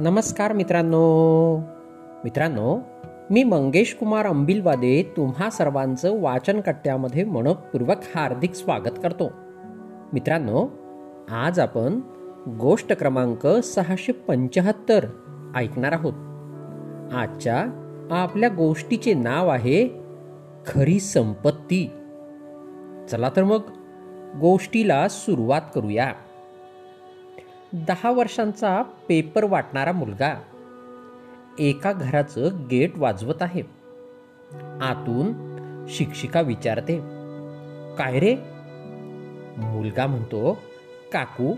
नमस्कार मित्रांनो. मित्रांनो मी मंगेश कुमार अंबिलवादे तुम्हा सर्वांचं वाचन कट्ट्यामध्ये मनपूर्वक हार्दिक स्वागत करतो. मित्रांनो आज आपण गोष्ट क्रमांक सहाशे पंच्याहत्तर ऐकणार आहोत. आजच्या आपल्या गोष्टीचे नाव आहे खरी संपत्ती. चला तर मग गोष्टीला सुरुवात करूया. दहा वर्षांचा पेपर वाटणारा मुलगा. एका घराचं गेट वाजवत आहे. आतून शिक्षिका विचारते काय रे? मुलगा म्हणतो काकू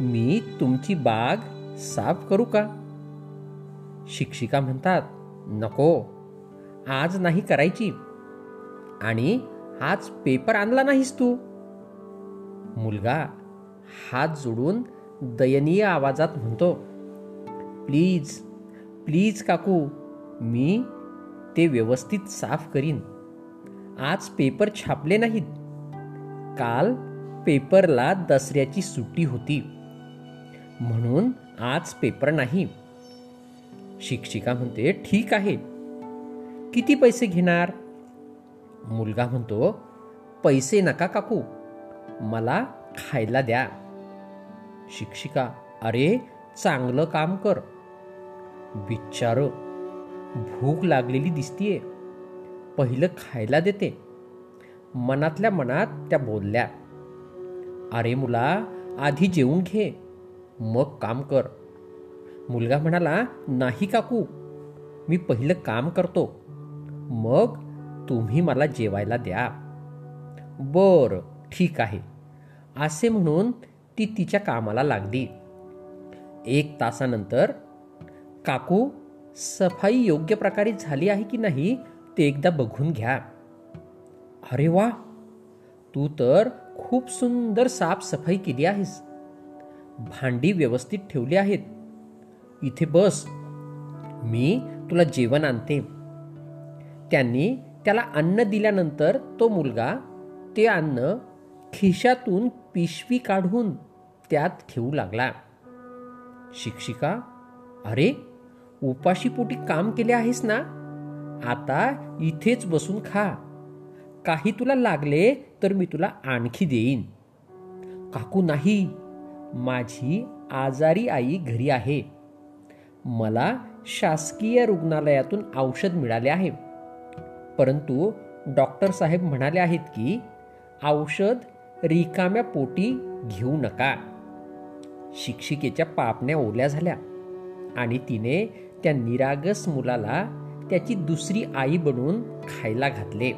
मी तुमची बाग साफ करू का? शिक्षिका म्हणतात नको आज नाही करायची. आणि आज पेपर आणला नाहीस तू. मुलगा हात जोडून दयनीय आवाजात म्हणतो प्लीज प्लीज काकू मी ते व्यवस्थित साफ करीन. आज पेपर छापले नाहीत. काल पेपरला दसऱ्याची सुट्टी होती. म्हणून आज पेपर नाही. शिक्षिका म्हणते ठीक आहे. किती पैसे घेणार? मुलगा म्हणतो पैसे नका काकू. मला खायला द्या. शिक्षिका अरे चांगलं काम कर. बिच्चार भूक लागलेली दिसतीये. पहिलं खायला देते. मनातल्या मनात त्या बोलल्या अरे मुला आधी जेवून घे मग काम कर. मुलगा म्हणाला नाही काकू मी पहिलं काम करतो. मग तुम्ही मला जेवायला द्या. बर ठीक आहे. असे म्हणून ती तिच्या कामाला लागली. एक तासानंतर काकू सफाई योग्य प्रकारे झाली आहे की नाही ते एकदा बघून घ्या. अरे वा! तू तर खूप सुंदर साफसफाई केली आहेस. भांडी व्यवस्थित ठेवली आहेत. इथे बस. मी तुला जेवण आणते. त्यांनी त्याला अन्न दिल्यानंतर तो मुलगा ते अन्न खिशातून पिशवी काढून त्यात ठेवू लागला. शिक्षिका अरे उपाशीपोटी काम केले आहेस ना? आता इथेच बसून खा. काही तुला लागले तर मी तुला आणखी देईन. काकू नाही. माझी आजारी आई घरी आहे. मला शासकीय रुग्णालयातून औषध मिळाले आहे. परंतु डॉक्टर साहेब म्हणाले आहेत की औषध रिकाम्या पोटी घेऊ नका. शिक्षिकेच्या पापण्या ओल्या झाल्या आणि तिने त्या निरागस मुलाला त्याची दुसरी आई बनवून खायला घातले.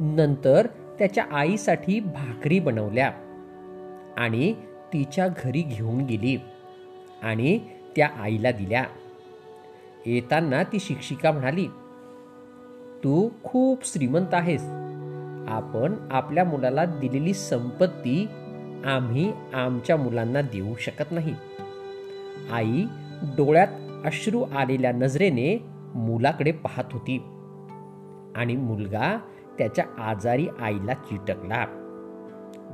नंतर त्याच्या आईसाठी भाकरी बनवल्या आणि तिच्या घरी घेऊन गेली आणि त्या आईला दिल्या. येताना ती शिक्षिका म्हणाली तू खूप श्रीमंत आहेस. आपण आपल्या मुलाला दिलेली संपत्ती आम्ही आमच्या मुलांना देऊ शकत नाही. आई डोळ्यात अश्रू आलेल्या नजरेने मुलाकडे पाहत होती. आणि मुलगा त्याच्या आजारी आईला चिटकला.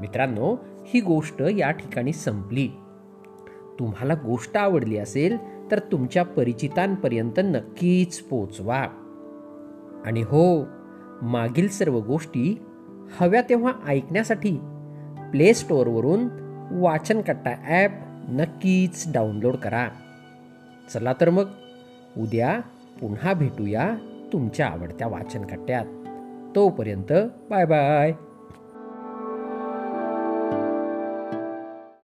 मित्रांनो ही गोष्ट या ठिकाणी संपली. तुम्हाला गोष्ट आवडली असेल तर तुमच्या परिचितांपर्यंत नक्कीच पोचवा. आणि हो मागील सर्व गोष्टी हव्या तेव्हा ऐकण्यासाठी प्ले स्टोअरवरून वाचनकट्टा ॲप नक्कीच डाउनलोड करा. चला तर मग उद्या पुन्हा भेटूया तुमच्या आवडत्या वाचनकट्ट्यात तोपर्यंत बाय बाय